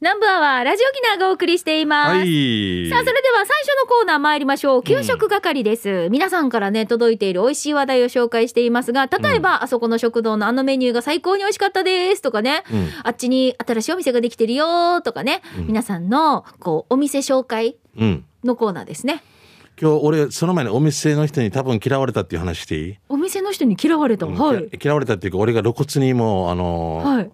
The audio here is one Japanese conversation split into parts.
南部アワー、ラジオキナーがお送りしています。はい。さあ、それでは最初のコーナー参りましょう。給食係です。皆さんからね、届いている美味しい話題を紹介していますが、例えば、あそこの食堂のあのメニューが最高に美味しかったですとかね、うんあっちに新しいお店ができてるよとかね、皆さんの、こう、お店紹介うん。のコーナーですね。今日俺、その前にお店の人に多分嫌われたっていう話していい、お店の人に嫌われた？はい。嫌嫌われたっていうか、俺が露骨にもう、あのーはい。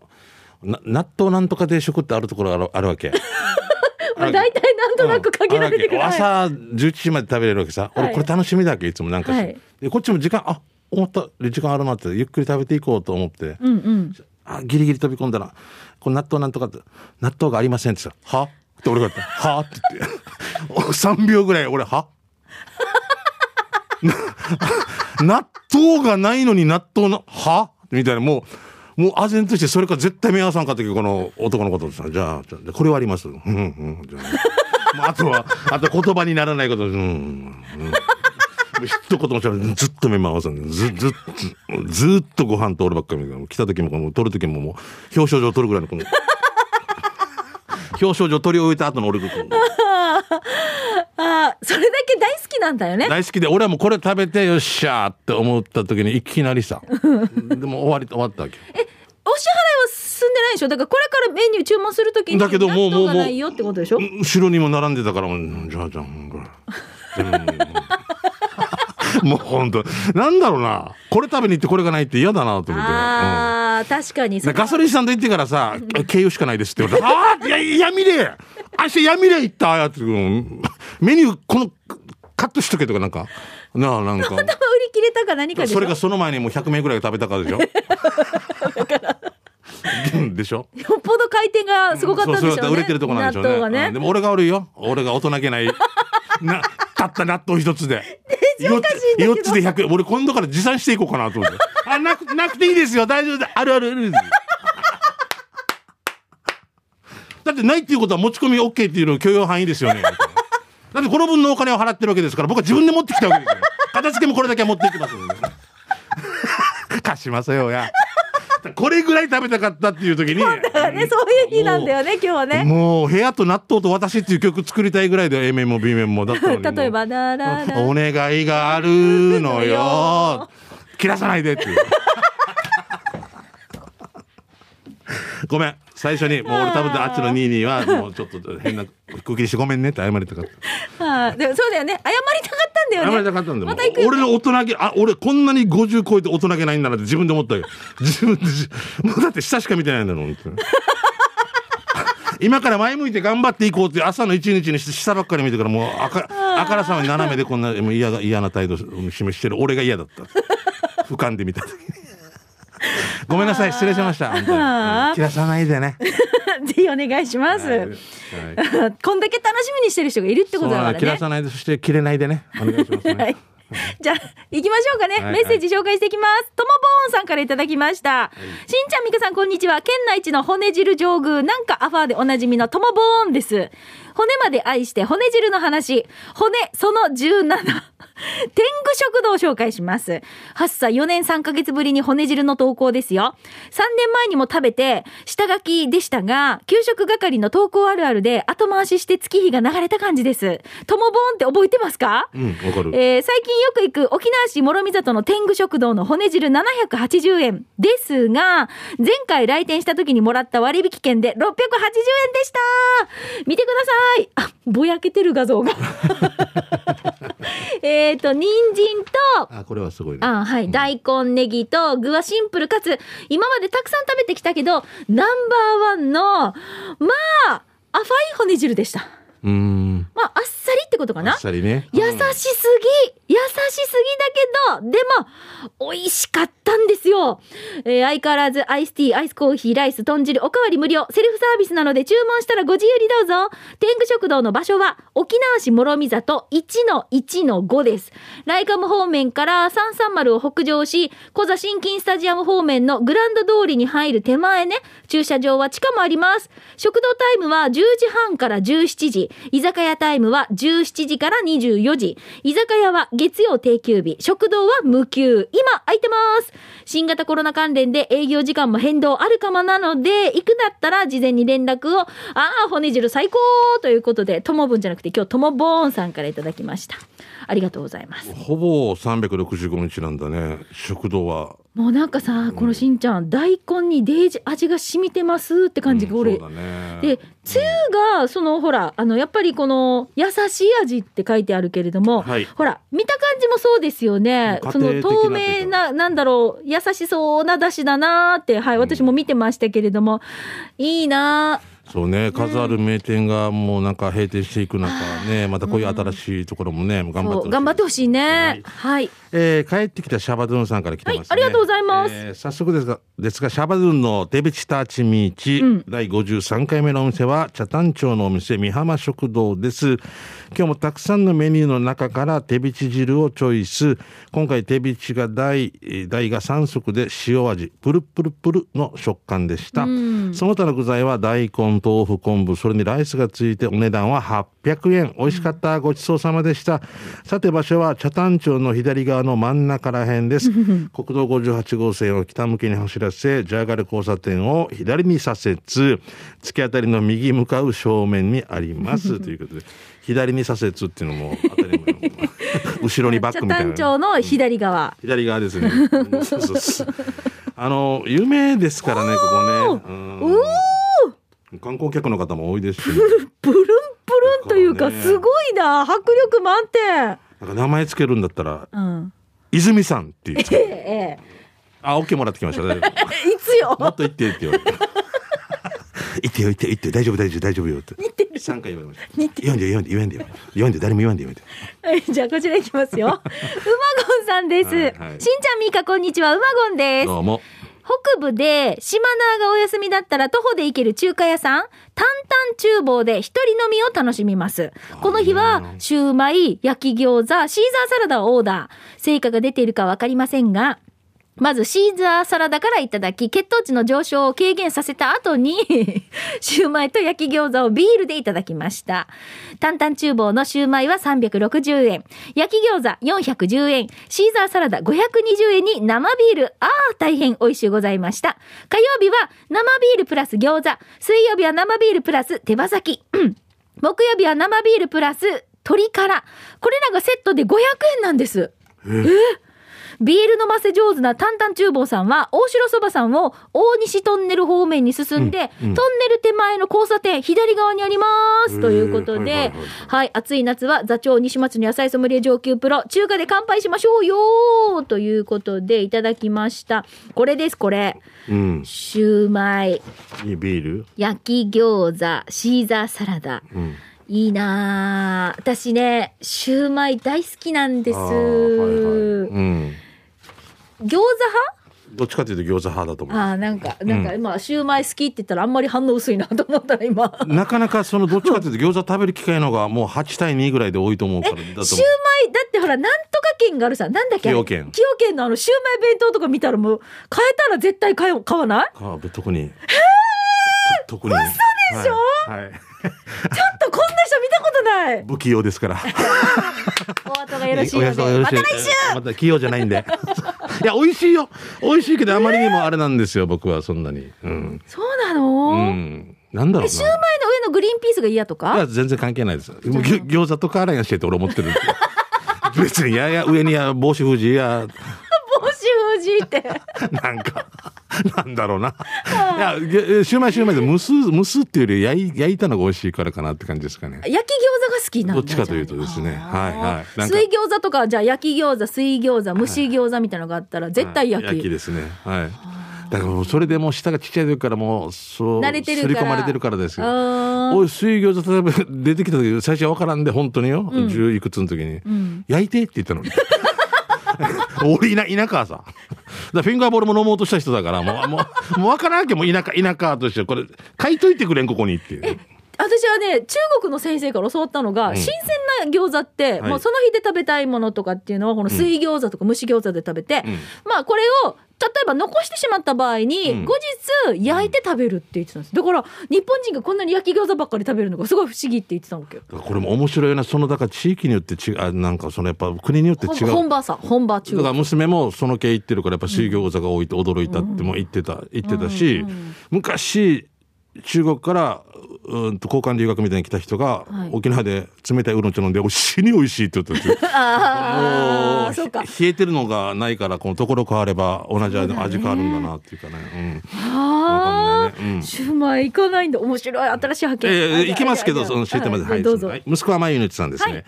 な納豆なんとか定食ってあるところがあるあるわけ。まあ、大体なんとなく限られてくる。朝11時まで食べれるわけさ。はい。俺これ楽しみだっけいつもなんかはい。で、こっちも時間、あ、思った、時間あるなって、ゆっくり食べていこうと思って、うんうん。あ、ギリギリ飛び込んだら、この納豆なんとかって、納豆がありませんってさ、は？って俺が言った。は？って言って。3秒ぐらい俺、は？な納豆がないのに納豆の、は？みたいな、もう、もう、唖然として、それから絶対目合わさんかったけど、この男のことでさ、じゃあ、じゃあこれはあります。うん、うん、じゃあ。あとは、あと言葉にならないこと、うん、うん。一言もしゃべずっと目も合わせんず、ずっと、ずっとご飯と俺ばっかり来た時も、この、取る時ももう、表彰状取るぐらいの、この、表彰状取り終えた後の俺が、ああ、それだけ大好きなんだよね。大好きで、俺はもうこれ食べてよっしゃーって思った時にいきなりさ、でも終わり、終わったわけよ。お支払いは進んでないでしょ？だからこれからメニュー注文するときにだけどもうもうもうないよってことでしょ？後ろにも並んでたから、うんじゃあじゃあ、うんも もう本当なんだろうな。これ食べに行ってこれがないって嫌だなと思って。うんああ、確かにガソリンスタンド行ってからさ、経由しかないですって言われた。ああ、いや、闇で明日闇で行ったやつ。うんメニュー、この、カットしとけとかなんか？なあ、なんか。たま売り切れたか何かでしょ？それがその前にもう100名ぐらい食べたからでしょ？でしょ？よっぽど回転がすごかったんでしょうね。そうそう売れてるとこなんでしょうね。納豆がね。うんでも俺が悪いよ。俺が大人げない。な、たった納豆一つで。4つ四つで100円。俺今度から持参していこうかなと思って。あ、なく、なくていいですよ。大丈夫で。あるあるある。だってないっていうことは持ち込み OK っていうの許容範囲ですよね。だってこの分のお金を払ってるわけですから、僕は自分で持ってきたわけですよ。片付けもこれだけは持っていきますので。貸しますよ、や。これぐらい食べたかったっていう時に。ね、そういう日なんだよね、今日はね。もう部屋と納豆と私っていう曲作りたいぐらいで A 面も B 面もだった例えば、だらら。お願いがあるのよ 切らさないでっていうごめん最初にもう俺多分あっちの22はもうちょっと変な空気にしてごめんねって謝りたかった。はいでもそうだよね。謝りたかったんだよね。謝りたかったんだもんまた行くよ俺の大人げあ俺こんなに50超えて大人げないんだなって自分で思ったよ。自分で自もうだって下しか見てないんだろ本当に今から前向いて頑張っていこうって朝の一日にして下ばっかり見てからもうあかあからさまに斜めでこんな嫌な態度を示してる俺が嫌だった。俯瞰で見た時に ごめんなさい失礼しました切らさないでね ぜひお願いします。はいはいこんだけ楽しみにしてる人がいるってことだからね。切らさないでそして切れないでねお願いしますね、はい。じゃあ、行きましょうかね。はいメッセージ紹介していきます。ともぼーんさんからいただきました。しんちゃん、みかさん、こんにちは。県内一の骨汁上宮、なんかアファーでおなじみのともぼーんです。骨まで愛して骨汁の話。骨その17。天狗食堂を紹介します。8歳4年3ヶ月ぶりに骨汁の投稿ですよ。3年前にも食べて、下書きでしたが、給食係の投稿あるあるで後回しして月日が流れた感じです。ともぼーんって覚えてますか？うんわかる、えー最近よく行く沖縄市諸見里の天狗食堂の骨汁780円ですが、前回来店した時にもらった割引券で680円でした見てくださいあ、ぼやけてる画像が。えっと、人参と、あこれはすごいね。あはい、大根、ネギと具はシンプルかつ、今までたくさん食べてきたけど、ナンバーワンの、まあ、アファイ骨汁でした。うーん。まあ、あっさりってことかな。あっさりね。優しすぎ優しすぎだけど、でも、美味しかったんですよ。えー相変わらずアイスティー、アイスコーヒー、ライス、豚汁、おかわり無料。セルフサービスなので注文したらご自由にどうぞ。天狗食堂の場所は、沖縄市諸見里1-1-5です。ライカム方面から330を北上し、小座新金スタジアム方面のグランド通りに入る手前ね、駐車場は地下もあります。食堂タイムは10時半から17時、居酒屋タイムは17時から24時。居酒屋は月曜定休日。食堂は無休。今空いてます。新型コロナ関連で営業時間も変動あるかもなので、行くなったら事前に連絡を、ああ、骨汁最高ということで、ともぶんじゃなくて今日ともぼーんさんからいただきました。ありがとうございます。ほぼ365日なんだね食堂はもうなんかさ、このしんちゃん、大根にデージ味が染みてますって感じが俺、うんね。で、つゆが、その、ほら、あの、やっぱりこの、優しい味って書いてあるけれども、はい。ほら、見た感じもそうですよね。その、透明な、なんだろう、優しそうな出汁だなーって、はい、私も見てましたけれども、いいなーそうね数ある名店がもうなんか閉店していく中ねまたこういう新しいところもね頑張ってほしい。そう頑張ってほしいね。はい。はい。えー帰ってきたシャバドゥンさんから来てますね、はいありがとうございます。えー早速ですがですがシャバドゥンのデビチターチミーチ、うん。第53回目のお店は茶谷町のお店美浜食堂です。今日もたくさんのメニューの中から手びち汁をチョイス。今回手びちが大えー大が3足で塩味プルプルプルの食感でした、その他の具材は大根豆腐昆布それにライスがついてお値段は800円。美味しかった。ごちそうさまでした。さて場所は茶谷町の左側の真ん中ら辺です。国道58号線を北向きに走らせジャーガル交差点を左に左折。突き当たりの右向かう正面にあります。ということで左に左折っていうのも当たり前の 後ろにバッ茶クみたいな。谷町の左側。左側ですね。うんそうそうそう。あの有名ですからねここね。うん観光客の方も多いですし、ね、プルンプルンというか、すごいな。迫力満点。なんか名前つけるんだったらうん。泉さんっていう。ええ、あ、オッケーもらってきました。いつよ。もっと言ってって言われて。言ってよ 言って言って大丈夫大丈夫大丈夫よって。三回言われました。似て言わんで言わんで言わんで言わんで誰も言わんで言わんで。はい、じゃあこちらいきますよ。うまごんさんです。はいはいしんちゃんみーかこんにちは、うまごんです。どうも。北部で島名がお休みだったら徒歩で行ける中華屋さん、タンタン厨房で一人飲みを楽しみます。この日は、シューマイ、焼き餃子、シーザーサラダをオーダー。成果が出ているかわかりませんが、まずシーザーサラダからいただき、血糖値の上昇を軽減させた後に、シューマイと焼き餃子をビールでいただきました。タンタン厨房のシューマイは360円、焼き餃子410円、シーザーサラダ520円に生ビール、ああ、大変美味しゅうございました。火曜日は生ビールプラス餃子、水曜日は生ビールプラス手羽先、木曜日は生ビールプラス鶏から。これらがセットで500円なんです。ビール飲ませ上手なタンタン厨房さんは、大城そばさんを大西トンネル方面に進んで、うんうんトンネル手前の交差点、左側にあります。ということで、はいはいはいはい、暑い夏は座長西松の野菜ソムリエ上級プロ、中華で乾杯しましょうよーということでいただきました。これです、これ。うん。シューマイ、いいビール？焼き餃子、シーザーサラダ。うん。いいなあ私ね、シューマイ大好きなんです。はいはい。うん。餃子派？どっちかというと餃子派だと思う。ああ、なんか、なんか、今、シューマイ好きって言ったらあんまり反応薄いなと思ったら今。なかなかそのどっちかというと餃子食べる機会の方がもう8対2ぐらいで多いと思うからだと思うシューマイ、だってほら、なんとか県があるさ、なんだっけ？崎陽軒崎陽軒のあの、シューマイ弁当とか見たらもう、買えたら絶対買お買わない？あ特に。と特に。嘘でしょ？はい。っとこんな人見たことない不器用ですから。お後がよろしいようおやすみよで。また来週また器用じゃないんで。いや、美味しいよ。美味しいけど、あまりにもあれなんですよ、僕はそんなに。うん。そうなの、うん。なんだろうな。シューマイの上のグリーンピースが嫌といかや、全然関係ないです。餃子とか洗いがしてって俺思ってる。別に、いやいや、上にや帽子富士や、帽子富士って。なんか、なんだろうな。いや、げシューマイシューマイで蒸す、蒸すっていうより焼い焼いたのが美味しいからかなって感じですかね。焼き餃子が好きなんだどっちかというとですねはいはい水餃子とかじゃあ焼き餃子水餃子蒸し餃子みたいなのがあったら絶対焼き、はい焼きですね。はい。だからもうそれでもう舌がちっちゃい時からもう、そう、慣れてる刷り込まれてるからですよ。おい、水餃子例えば出てきた時、最初は分からんで、本当によ。十、いくつの時に、ん焼いてって言ったのに。俺、田田舎さ。だフィンガーボールも飲もうとした人だから、もう、もう、もう分からんけどもう田舎、田舎として、これ、買いといてくれん、ここにって。私はね中国の先生から教わったのが、ん。新鮮な餃子って、はい。もうその日で食べたいものとかっていうのはこの水餃子とか蒸し餃子で食べて、うん。まあこれをえば残してしまった場合に、うん。後日焼いて食べるって言ってたんです。だから日本人がこんなに焼き餃子ばっかり食べるのがすごい不思議って言ってたわけよ。これも面白いな。そのだから地域によって違うあなんかそのやっぱ国によって違う。本場さ本場中だから娘もその系行ってるからやっぱ水餃子が多いと驚いたっても言ってた言ってたし、昔中国からうんと交換留学みたいに来た人が、はい。沖縄で冷たいウーロン茶飲んで死に美味しいって言ってたんですよ。うあそうか。ひ冷えてるのがないからこのところ変われば同じ味味変わるんだなっていうかね、うん、あわかんないね。うん。あシューマイ行かないんだ。面白い新しい発見。えあー行きますけど、その教えてまで、はいい、はどうぞ、はい息子はまゆぬちさんですね。はい。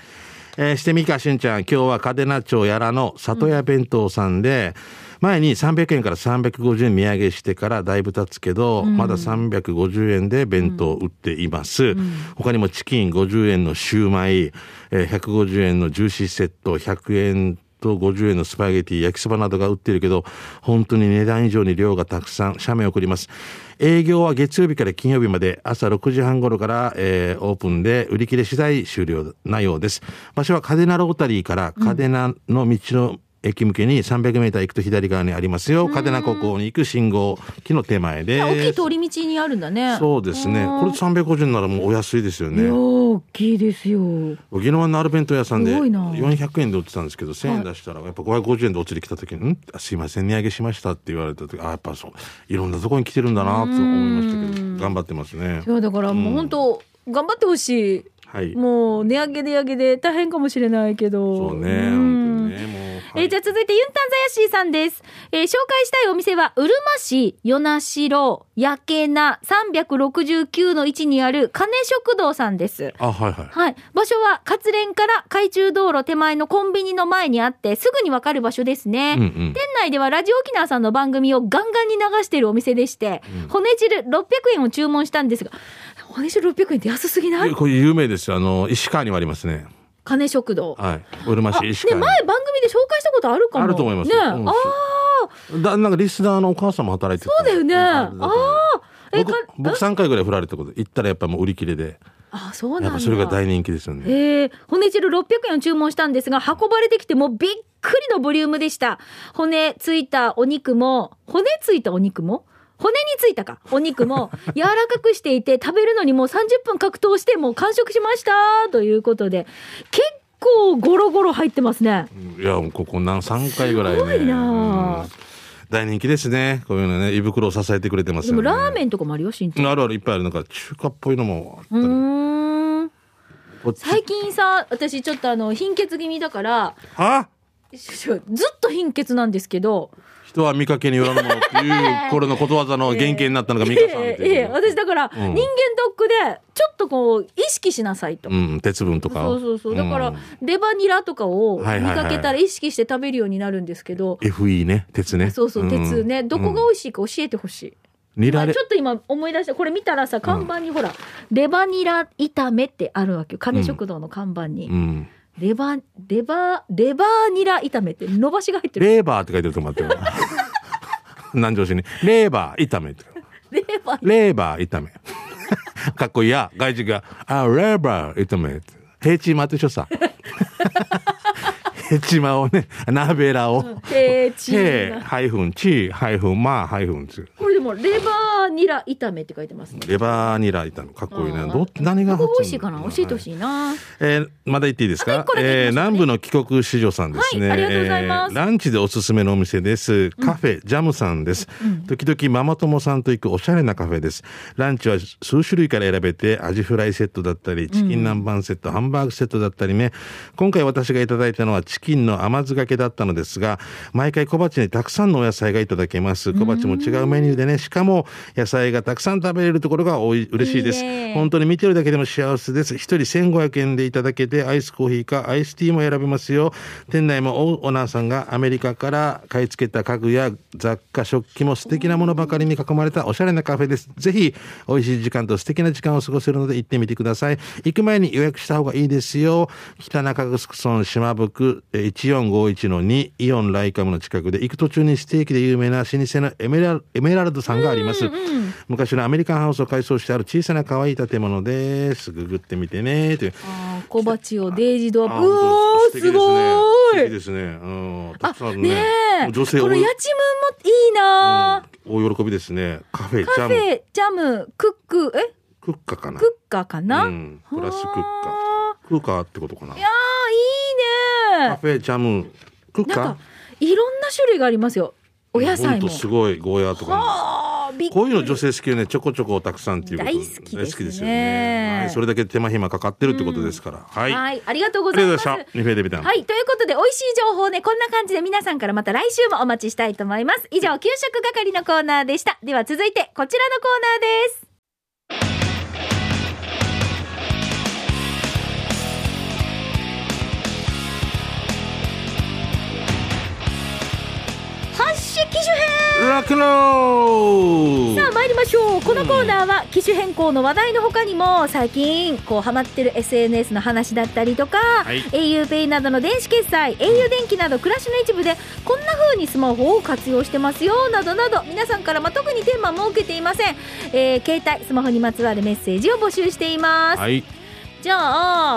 えーしてみかしゅんちゃん、今日は嘉手納町やらの里屋弁当さんで、前に300円から350円値上げしてからだいぶ経つけど、まだ350円で弁当を売っています。他にもチキン50円のシューマイ、えー150円のジューシーセット、100円と50円のスパゲティ、焼きそばなどが売ってるけど、本当に値段以上に量がたくさん、写メを送ります。営業は月曜日から金曜日まで朝6時半頃から、えーオープンで売り切れ次第終了なようです。場所は嘉手納ロータリーから嘉手納の道の駅向けに300メーター行くと左側にありますよ。嘉手納高校に行く信号機の手前です。大きい通り道にあるんだね。そうですね。これ350円ならもうお安いですよね。大きいですよ。沖縄のある弁当屋さんですごいな。400円で売ってたんですけど1000円出したらやっぱ550円でお釣り来た時に「ん？あすいません値上げしました」って言われた時あやっぱそういろんなところに来てるんだなと思いましたけど頑張ってますね。いやだからもう本当頑張ってほしいはい。もう値上げ値上げで大変かもしれないけど。そうねん。本当にねもう、はい。えーじゃあ続いてユンタンザヤシーさんです、えー紹介したいお店はうるま市与那城やけな369の位置にある金食堂さんです。あはいはい。はい。場所は、活連から海中道路手前のコンビニの前にあって、すぐにわかる場所ですね。うんうん。店内ではラジオ沖縄さんの番組をガンガンに流しているお店でして、骨汁600円を注文したんですが、骨汁600円って安すぎない？これ有名ですよ。あの石川にもありますね。金食堂。はい。うるまあ、ね、市石川前に番組で紹介したことあるかも。あると思います。ね、うんあだなんかリスナーのお母さんも働いてて。そうだよね。うあー。え僕か僕3回ぐらい振られたこと行ったらやっぱもう売り切れで。あ、あ、そうなんだ。やっぱそれが大人気ですよね。えー、骨汁600円を注文したんですが、運ばれてきてもびっくりのボリュームでした。骨ついたお肉も、骨ついたお肉も？骨についたか？お肉も柔らかくしていて、食べるのにもう30分格闘してもう完食しましたということで、結構ゴロゴロ入ってますね。いや、もうここ何、3回ぐらいね。すごいなあうん大人気ですね。こういうのね、胃袋を支えてくれてますよね。でもラーメンとかもあるよ、しんちゃん。うんあるある、いっぱいある。なんか中華っぽいのもあったうり。ーん。最近さ、私ちょっとあの、貧血気味だから、はずっと貧血なんですけど、人は見かけによらぬものっていう、これのことわざの原型になったのがミカさんってええええいう。私だから、人間ドックでちょっとこう意識しなさいと。うん、鉄分とか。そうそうそうだから、んレバニラとかを見かけたら意識して食べるようになるんですけど、FE ね、鉄ね。そうそう鉄ね、どこが美味しいか教えてほしい、ニラレちょっと今思い出したこれ見たらさ看板にほら、レバニラ炒めってあるわけよ金食堂の看板に、うん。レバレバレバニラ炒めって伸ばしが入ってるレーバーって書いてると思ってる。南城市に。レーバー炒めって。レバレーバー炒め。かっこいいや。外人が、あ、レーバー炒めって。ヘチマと一緒さ。ヘチマをね、ナベラを。ヘーチヘーハイフン、チハイフン、マーハイフンつ。これでもレバニラ炒めって書いてますねレバーニラ炒め。かっこいいね。うんど何が美味しいかな？教えてほい。しいな、えーまだ言っていいですか？ねえー南部の帰国子女さんですね。はいありがとうございますえーランチでおすすめのお店です。カフェ、ジャムさんです。時々ママ友さんと行くおしゃれなカフェです。ランチは数種類から選べて、アジフライセットだったり、チキン南蛮セット、ハンバーグセットだったりね。今回私がいただいたのはチキンの甘酢がけだったのですが、毎回小鉢にたくさんのお野菜がいただけます。小鉢も違うメニューでね、しかも野菜がたくさん食べれるところが多い嬉しいです。本当に見てるだけでも幸せです。一人1500円でいただけて、アイスコーヒーかアイスティーも選べますよ。店内もオーナーさんがアメリカから買い付けた家具や雑貨、食器も素敵なものばかりに囲まれたおしゃれなカフェです。ぜひ、美味しい時間と素敵な時間を過ごせるので行ってみてください。行く前に予約した方がいいですよ。北中城村島福えー1451の2イオンライカムの近くで行く途中にステーキで有名な老舗のエメラルエメラルドさんがあります。昔のアメリカンハウスを改装してある小さな可愛い建物です。ググってみてね。という。小鉢をデイジドアップおーすご素敵ですね素敵ーいですね。うん。たあくさんねえね。女性この多いやちむんもいいな、大喜びですね。カフェ、ジカャム、フェ、ジャム、クック、え？クッカかな。クッカーかな、うん、プラスクッカ。あクッカってことかなーい。やー、いいねカフェ、ジャム、クッカいろんな種類がありますよ。お野菜もほんと。すごい、ゴーヤーとかこういうの女性好きよね、ちょこちょこたくさんっていう。大好きですね大好きですよね。はい、それだけ手間暇かかってるってことですから。はい。はい、ありがとうございます。はい。ということで、美味しい情報ね、こんな感じで皆さんからまた来週もお待ちしたいと思います。以上、給食係のコーナーでした。では続いて、こちらのコーナ機種編。ラクロー。さあ参りましょう。このコーナーは機種変更の話題の他にも最近こうハマってる SNS の話だったりとか、い。auPay などの電子決済 au 電気など暮らしの一部でこんな風にスマホを活用してますよなどなど皆さんからまあ特にテーマ設けていません、えー携帯スマホにまつわるメッセージを募集しています、はい。じゃ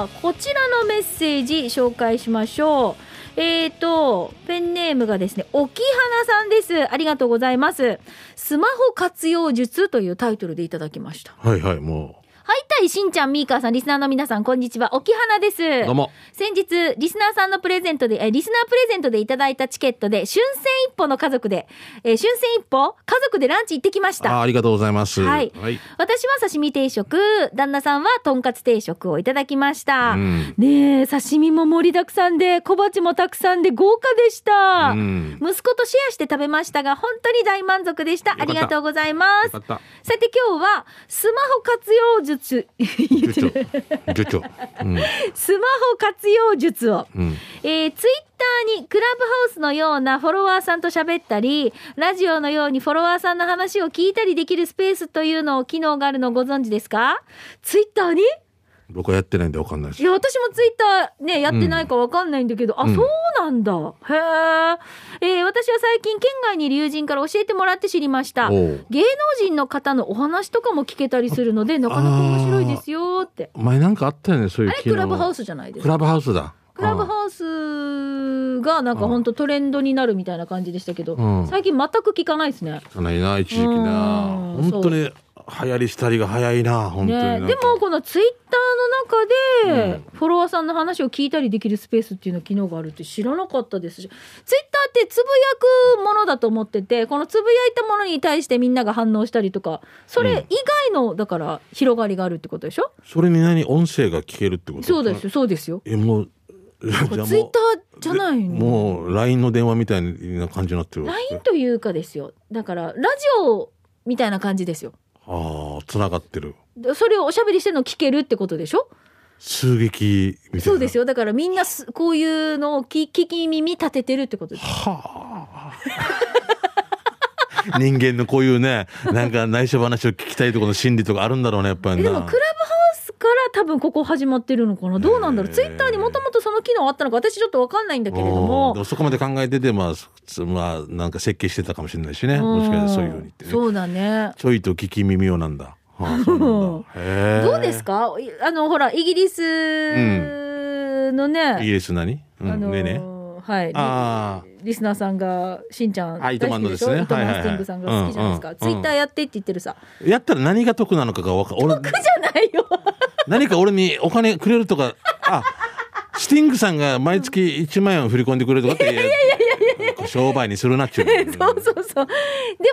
あこちらのメッセージ紹介しましょうえーと、ペンネームがですね、沖花さんです。ありがとうございます。スマホ活用術というタイトルでいただきました。はいはい、もうはい、たいしんちゃん、みーかーさん、リスナーの皆さん、こんにちは。沖花です。う。どうも。先日、リスナーさんのプレゼントで、えーリスナープレゼントでいただいたチケットで、春戦一歩の家族で、えー春戦一歩家族でランチ行ってきました。あありがとうございます。はいはい。私は刺身定食、旦那さんはとんかつ定食をいただきました。うんねえ、刺身も盛りだくさんで、小鉢もたくさんで豪華でした。うん。息子とシェアして食べましたが、本当に大満足でした。ありがとうございますよか。った。さて今日は、スマホ活用術、言って女る長。女長。うん。スマホ活用術を。うん。えー、ツイッターにクラブハウスのようなフォロワーさんと喋ったり、ラジオのようにフォロワーさんの話を聞いたりできるスペースというのを機能があるのをご存知ですか？ツイッターに？僕はやってないんでわかんないですい。や、私もツイッターね、やってないかわかんないんだけど、あ、うんそうなんだ。へーえー私は最近県外にいる友人から教えてもらって知りました。芸能人の方のお話とかも聞けたりするので、なかなか面白いですよって。前なんかあったよね、そういうあれ、クラブハウス。スじゃないですか？クラブハウスだ。クラブハウスがなんか本当トレンドになるみたいな感じでしたけど、うん最近全く聞かないですね。じゃないな、一時期な。うん本当に流行りしたりが早いな、本当に。ね、でもこのツイッターの中でフォロワーさんの話を聞いたりできるスペースっていうの機能があるって知らなかったです。しツイッターってつぶやくものだと思っててこのつぶやいたものに対してみんなが反応したりとかそれ以外のだから広がりがあるってことでしょ、それに何音声が聞けるってことそうですよそうですよ。え、もう、ツイッターじゃないの？もう LINE の電話みたいな感じになってる LINE というかですよ。だからラジオみたいな感じですよああつながってる。でそれをおしゃべりしてるの聞けるってことでしょ？数撃みたいな。そうですよ。だからみんなすこういうのを聞聞き耳立ててるってこと。ですはあ。人間のこういうねなんか内緒話を聞きたいところの心理とかあるんだろうねやっぱりでもクラブハから多分ここ始まってるのかな？どうなんだろう？ツイッターにもともとその機能あったのか私ちょっとわかんないんだけれども。そこまで考えててまあつまあなんか設計してたかもしれないしね。もしかしたらそういうふうに言ってね。そうだね。ちょいと聞き耳をなんだ、はあ、そうどうですか？いあのほらイギリスのね、イギリス何、うん。あのーねえねはい。ああリスナーさんがしんちゃん大好きでしょ？糸満はいはい。はいスティングさんが好きじゃないですか、うんうんツイッターやってって言ってるさ、やったら何が得なのかが分か俺苦じゃないよ何か俺にお金くれるとか、あ、スティングさんが毎月1万円を振り込んでくれるとかって、いやいやいやい商売にするなっちゅう。そうそうそう。で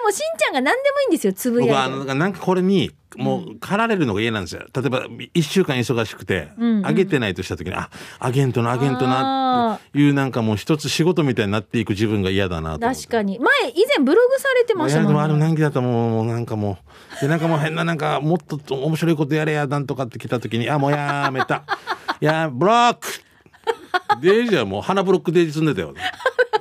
もしんちゃんが何でもいいんですよつぶ僕はやいて。あのなんかこれにもう駆られるのが嫌なんですよ。例えば1週間忙しくて、あげてないとした時に、あ、アゲントのアゲントなっていうなんかもう一つ仕事みたいになっていく自分が嫌だなと。確かに。前以前ブログされてましたいやでもあれもんね何期だったらもうなんかもう。でなんかもう変ななんかもっと面白いことやれやなんとかって来た時にあもうやめた。いやブロック。デイジはもう鼻ブロックデイジ積んでたよ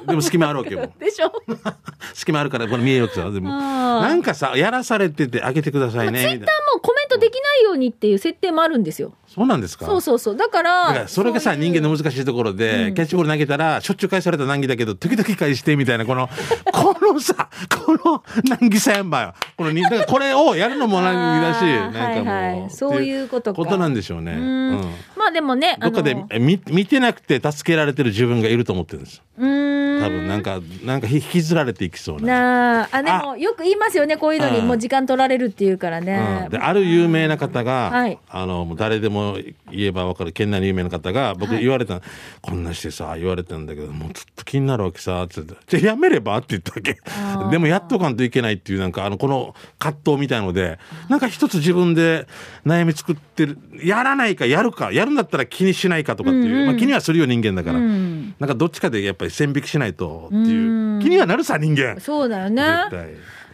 でも隙間あるわけよ。でしょ？隙間あるからこれ見えよってさでもなんかさやらされててあげてくださいねツイッターもコメントできないようにっていう設定もあるんですよ。そうなんですか？そうそうそう。だからだからそれがさそういう人間の難しいところで、キャッチボール投げたらしょっちゅう返された難儀だけど時々返してみたいなこの このさこの難儀さやんば。よこのにだからこれをやるのも難儀だしなんかもう、はいはい。そういうことか。ことなんでしょうね。ううん。んまあでもねどっかで見見てなくて助けられてる自分がいると思ってるんです。うーん多分なんかなんか引きずられていきそうな。なあ、あ、でもよく言いますよね、こういうのにうん。もう時間取られるっていうからね。うん、。である有名な方が、はい。あのもう誰でも言えば分かる県内の有名な方が僕はい。言われた、こんなしてさ言われたんだけどもうずっと気になるわけさって言ってじゃあやめれば？って言ったわけ。でもやっとかんといけないっていうなんかあのこの葛藤みたいのでなんか一つ自分で悩み作ってるやらないかやるかやるんだったら気にしないかとかっていう、うんうん。まあ、気にはするよ人間だから、うん。なんかどっちかでやっぱり線引きしないとっていう、うん。気にはなるさ人間。そうだよね。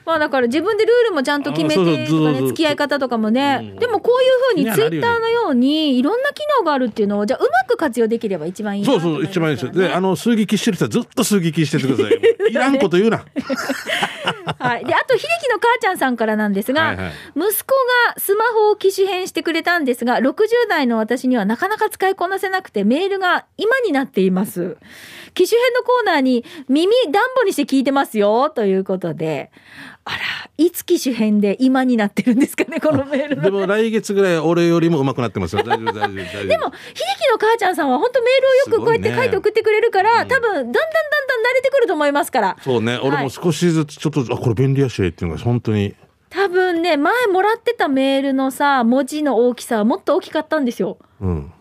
まあだから自分でルールもちゃんと決めてとかね付き合い方とかもね、うん。でもこういうふうにツイッターのようにいろんな機能があるっていうのをじゃあうまく活用できれば一番いいなそうそう、一番いいですよ。で、あの、数撃してる人はずっと数撃しててください。いらんこと言うな。はい、であと秀樹の母ちゃんさんからなんですが、息子がスマホを機種変してくれたんですが60代の私にはなかなか使いこなせなくてメールが今になっています機種変のコーナーに耳暖房にして聞いてますよということであらいつ機種変で今になってるんですかねこのメールのでも来月ぐらい俺よりも上手くなってますよ。大丈夫、大丈夫、大丈夫。でも、秀樹の母ちゃんさんは本当メールをよくこうやって書いて送ってくれるから、うん多分だんだんだんだん慣れてくると思いますから。そうね、俺も少しずつちょっと、あ、これ便利やしっていうのが本当に。多分ね、前もらってたメールのさ、文字の大きさはもっと大きかったんですよ。うん。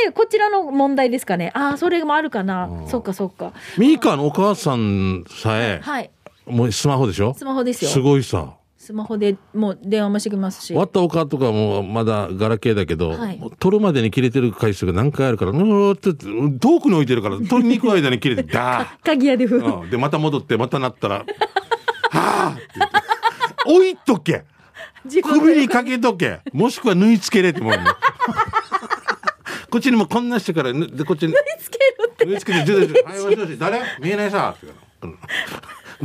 ってこちらの問題ですかね。ああ、それもあるかなう。んそっかそっか。ミーカーのお母さんさえ、はい。もうスマホでしょ？スマホですよ。すごいさ。スマホでもう電話もしてきますし。割ったお母とかもまだガラケーだけど、はい取るまでに切れてる回数が何回あるから、うーって遠くに置いてるから、取りに行く間に切れて、ダー鍵屋でふ。うん、でまた戻ってまたなったら「はあ!」置いとけ首にかけとけもしくは縫い付けれってもうこっちにもこんなしてからぬでこっちに。つけるって。縫い付けて「ちょちょちょはいもし誰見えないさ」って言うか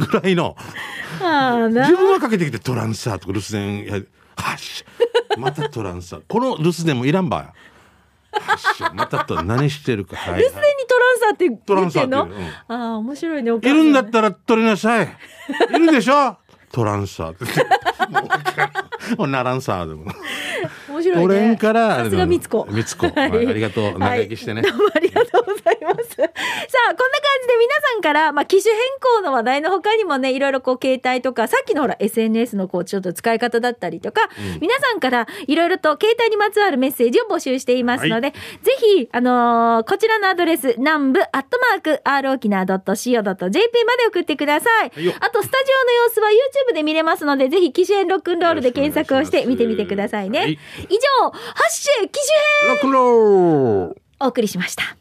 らぐらいの。自。分がかけてきてトランサーとか留守電やはっしまたトランサーこの留守電もいらんばはっしまたと何してるか。はい、はい。留守電にトランサーって言ってんの？うああ、面白いね。お母いさんるんだったら取りなさい。いるでしょ？トランサーって。もうならんさでも。面白いね。取れんからさすがみつこ。みつこ。はいありがとう。長生きしてね。はい。どうもありがとういます。さあ、こんな感じで皆さんから、まあ、機種変更の話題の他にもね、いろいろこう、携帯とか、さっきのほら、SNS のこう、ちょっと使い方だったりとか、皆さんからいろいろと携帯にまつわるメッセージを募集していますので、ぜひ、あのーこちらのアドレス、南部アットマーク、r 沖縄 .co.jp まで送ってください。はいよあと、スタジオの様子は YouTube で見れますので、ぜひ、機種変ロックンロールで検索をして見てみてくださいね。はい以上、ハッシュ機種編ロックンロールお送りしました。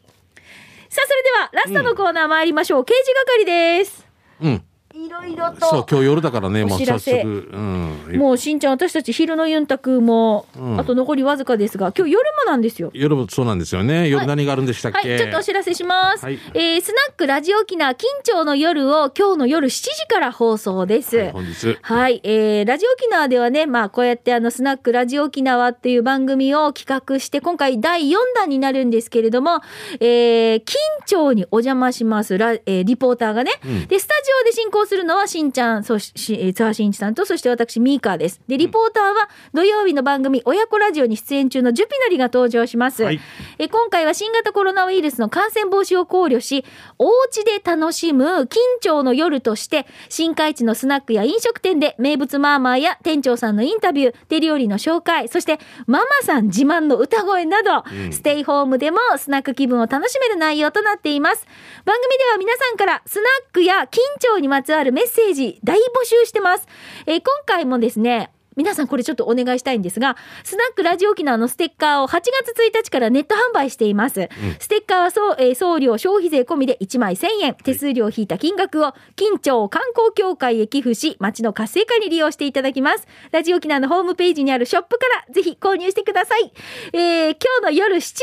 さあ、それでは、ラストのコーナー参りましょう。刑事係です。うん。いろいろそう、と。今日夜だからね、もう早速。うん。もう、しんちゃん、私たち昼のユンタクも、うんあと残りわずかですが、今日夜もなんですよ。夜もそうなんですよね。夜何があるんでしたっはい、けちょっとお知らせします。はいえースナックラジオキナ緊張の夜を今日の夜7時から放送です。はい本日。はい、えー、ラジオ沖縄ではね、まあ、こうやってあの、スナックラジオ沖縄っていう番組を企画して、今回第4弾になるんですけれども、えー、緊張にお邪魔します、ラ、えーリポーターがね、うんで、スタジオで進行するのはしんちゃん、そし、しえー津波しんいちさんと、そして私、ミーカーです。で、リポーターは土曜日の番組、親子ラジオに出演中のジュピノリが登場します。はいえー今回は新型コロナウイルスの感染防止を考慮し、お家で楽しむ緊張の夜として、新海地のスナックや飲食店で名物マーマーや店長さんのインタビュー、手料理の紹介、そしてママさん自慢の歌声など、うんステイホームでもスナック気分を楽しめる内容となっています。番組では皆さんからスナックや緊張にまつわるメッセージ大募集してます。えー今回もですね、皆さんこれちょっとお願いしたいんですが、スナックラジオ沖縄のステッカーを8月1日からネット販売しています。ステッカーはそう、えー送料消費税込みで1枚1000円、手数料を引いた金額を近町観光協会へ寄付し、街の活性化に利用していただきます。ラジオ沖縄のホームページにあるショップからぜひ購入してください。えー今日の夜7時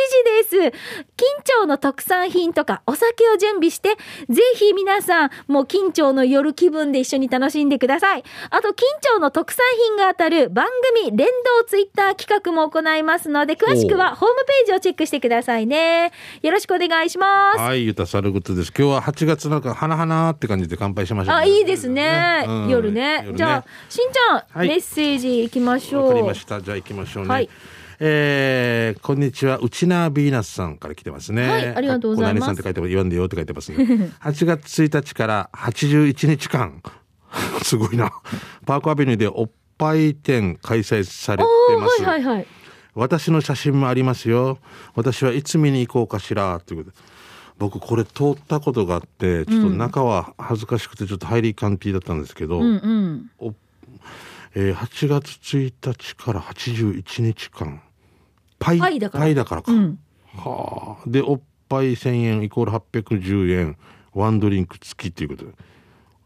です。近町の特産品とかお酒を準備して、ぜひ皆さん、もう近町の夜気分で一緒に楽しんでください。あと、近町の特産品が当たる番組連動ツイッター企画も行いますので、詳しくはホームページをチェックしてくださいね。よろしくお願いします。はい、ゆたさることです。今日は8月なんか、花々って感じで乾杯しました、あ、いいですね。うん夜ね。夜じゃあ、しんちゃん、はいメッセージいきましょう。わかりました。じゃあ行きましょうね。はいえー、こんにちは。内縄ビーナスさんから来てますね。はいありがとうございます何さんって書いてます。言わんでよって書いてますね。8月1日から81日間。すごいな。パークアベニューでおっぱい展開催されてます。はいはいはい。私の写真もありますよ。私はいつ見に行こうかしら。ということで。僕これ通ったことがあって、ちょっと中は恥ずかしくてちょっと入りカンティだったんですけど、うんうん。おえー8月1日から81日間。パイ、パイだからか。うん。はあ。で、おっぱい1000円イコール810円。ワンドリンク付きということで。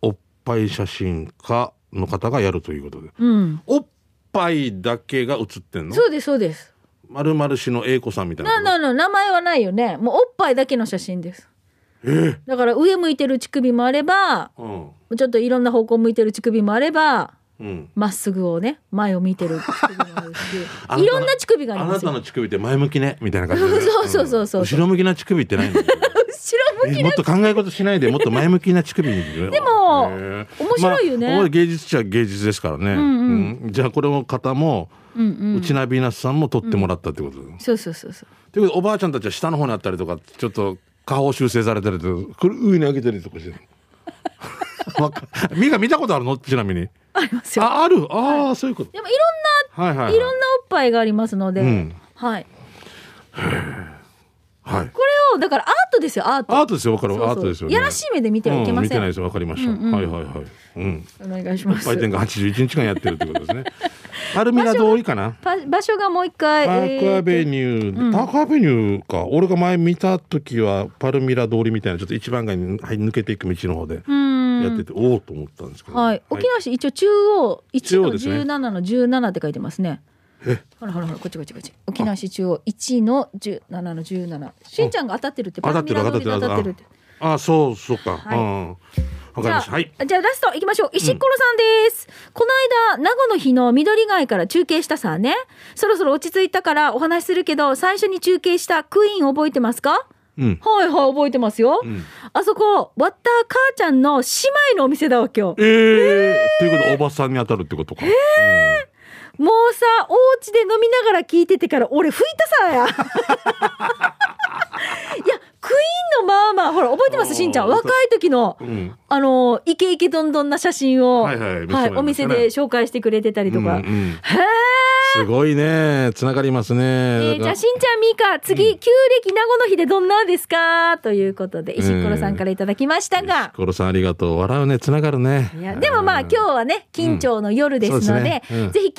おっぱい写真家の方がやるということで。うん。おっぱいだけが写ってんの？そうですそうです。まるまる氏の英子さんみたいなな。なな名前はないよね。もうおっぱいだけの写真です。えだから上向いてる乳首もあれば、うん。ちょっといろんな方向向いてる乳首もあれば、うん。まっすぐをね、前を見てる乳首もあるあなたし、いろんな乳首がありあなますよ。たの乳首って前向きね？みたいな感じでね、そうそうそうそう後ろ向きな乳首ってないの？後ろ向きえもっと考え事しないで もっと前向きな乳首にでも面白いよね。まあ、芸術者は芸術ですからね、んうん。じゃあこれの方も、うんうん。うちなビーナスさんも撮ってもらったってこと、そうそうそうそう。ということでおばあちゃんたちは下の方にあったりとかちょっと下方修正されたりとか上に上げたりとかして わかみが見たことあるの？ちなみに。ありますよ。あある？ああ、そういうこと。でもいろんな、はいはい、はい、いろんなおっぱいがありますので、うん。はい。はいこれを、だからアートですよ、アート。アートですよ、わかる。アートですよ、ね。やらしい目で見てはいけませんうん見てないですよ、わかりました。うんうんはいはいはい。うん。お願いします。売店が81日間やってるってことですね。パルミラ通りかな。パ場所がもう一回。パークアベニュー、パークアベニューか。俺が前見た時は、パルミラ通りみたいな、ちょっと一番街にはい抜けていく道の方でやってて、おおと思ったんですけど。はい。沖縄市一応中央1の中央ですね17の17って書いてますね。ほらほらほらこっちこっちこっち。沖縄市中央1の17の17。しんちゃんが当たってるって。当たってるパラミラ通りで当たってるって。あ、そう、そうか。はいうん。わかりじゃあ、ました。はい。じゃあラスト行きましょう。石ころさんです。この間、名護の日の緑街から中継したさね。そろそろ落ち着いたからお話しするけど、最初に中継したクイーン覚えてますか？うん。はいはい、覚えてますよ。んあそこ、ワッター母ちゃんの姉妹のお店だわ、今日。ええー。ということで、おばさんに当たるってことか。もうさ、お家で飲みながら聞いててから、俺吹いたさや。いや、クイーンのまあまあ、ほら、覚えてますしんちゃん？若い時の、うん。うん。あの、イケイケどんどんな写真を、はいはい見せてもらいお店で紹介してくれてたりとか。うんうんへすごいね。つながりますね。えーじゃあ、しんちゃん、みーか、次、旧暦名護の日でどんなですか？ということで、石ころさんからいただきましたが。コロさんありがとう。笑うね。つながるね。いやでもまあ今日はね緊張の夜ですので,、そうですねうんぜひ緊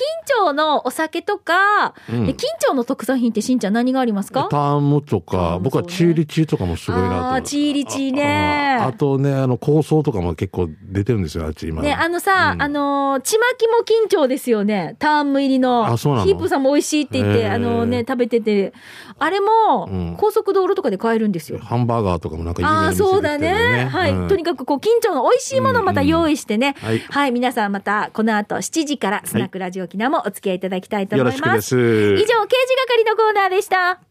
張のお酒とか、うんで緊張の特産品ってしんちゃん何がありますか？タームとか、ム僕はチーリチーとかもすごいなと。あーチーリチーねあああとね、あの、構想とかも結構出てるんですよ、あっち今。ね、あのさ、うんあのーちまきも緊張ですよね。ターンム入りの。あそうなの？ヒープさんも美味しいって言って、あのね、食べてて。あれも、うん高速道路とかで買えるんですよ。ハンバーガーとかもなんか有名ああ、な店そうだできてるよね。はい。うんとにかく、こう、緊張の美味しいものをまた用意してね。はいはい。皆さんまた、この後7時から、スナックラジオ沖縄もお付き合いいただきたいと思います。よろしくです。以上、刑事係のコーナーでした。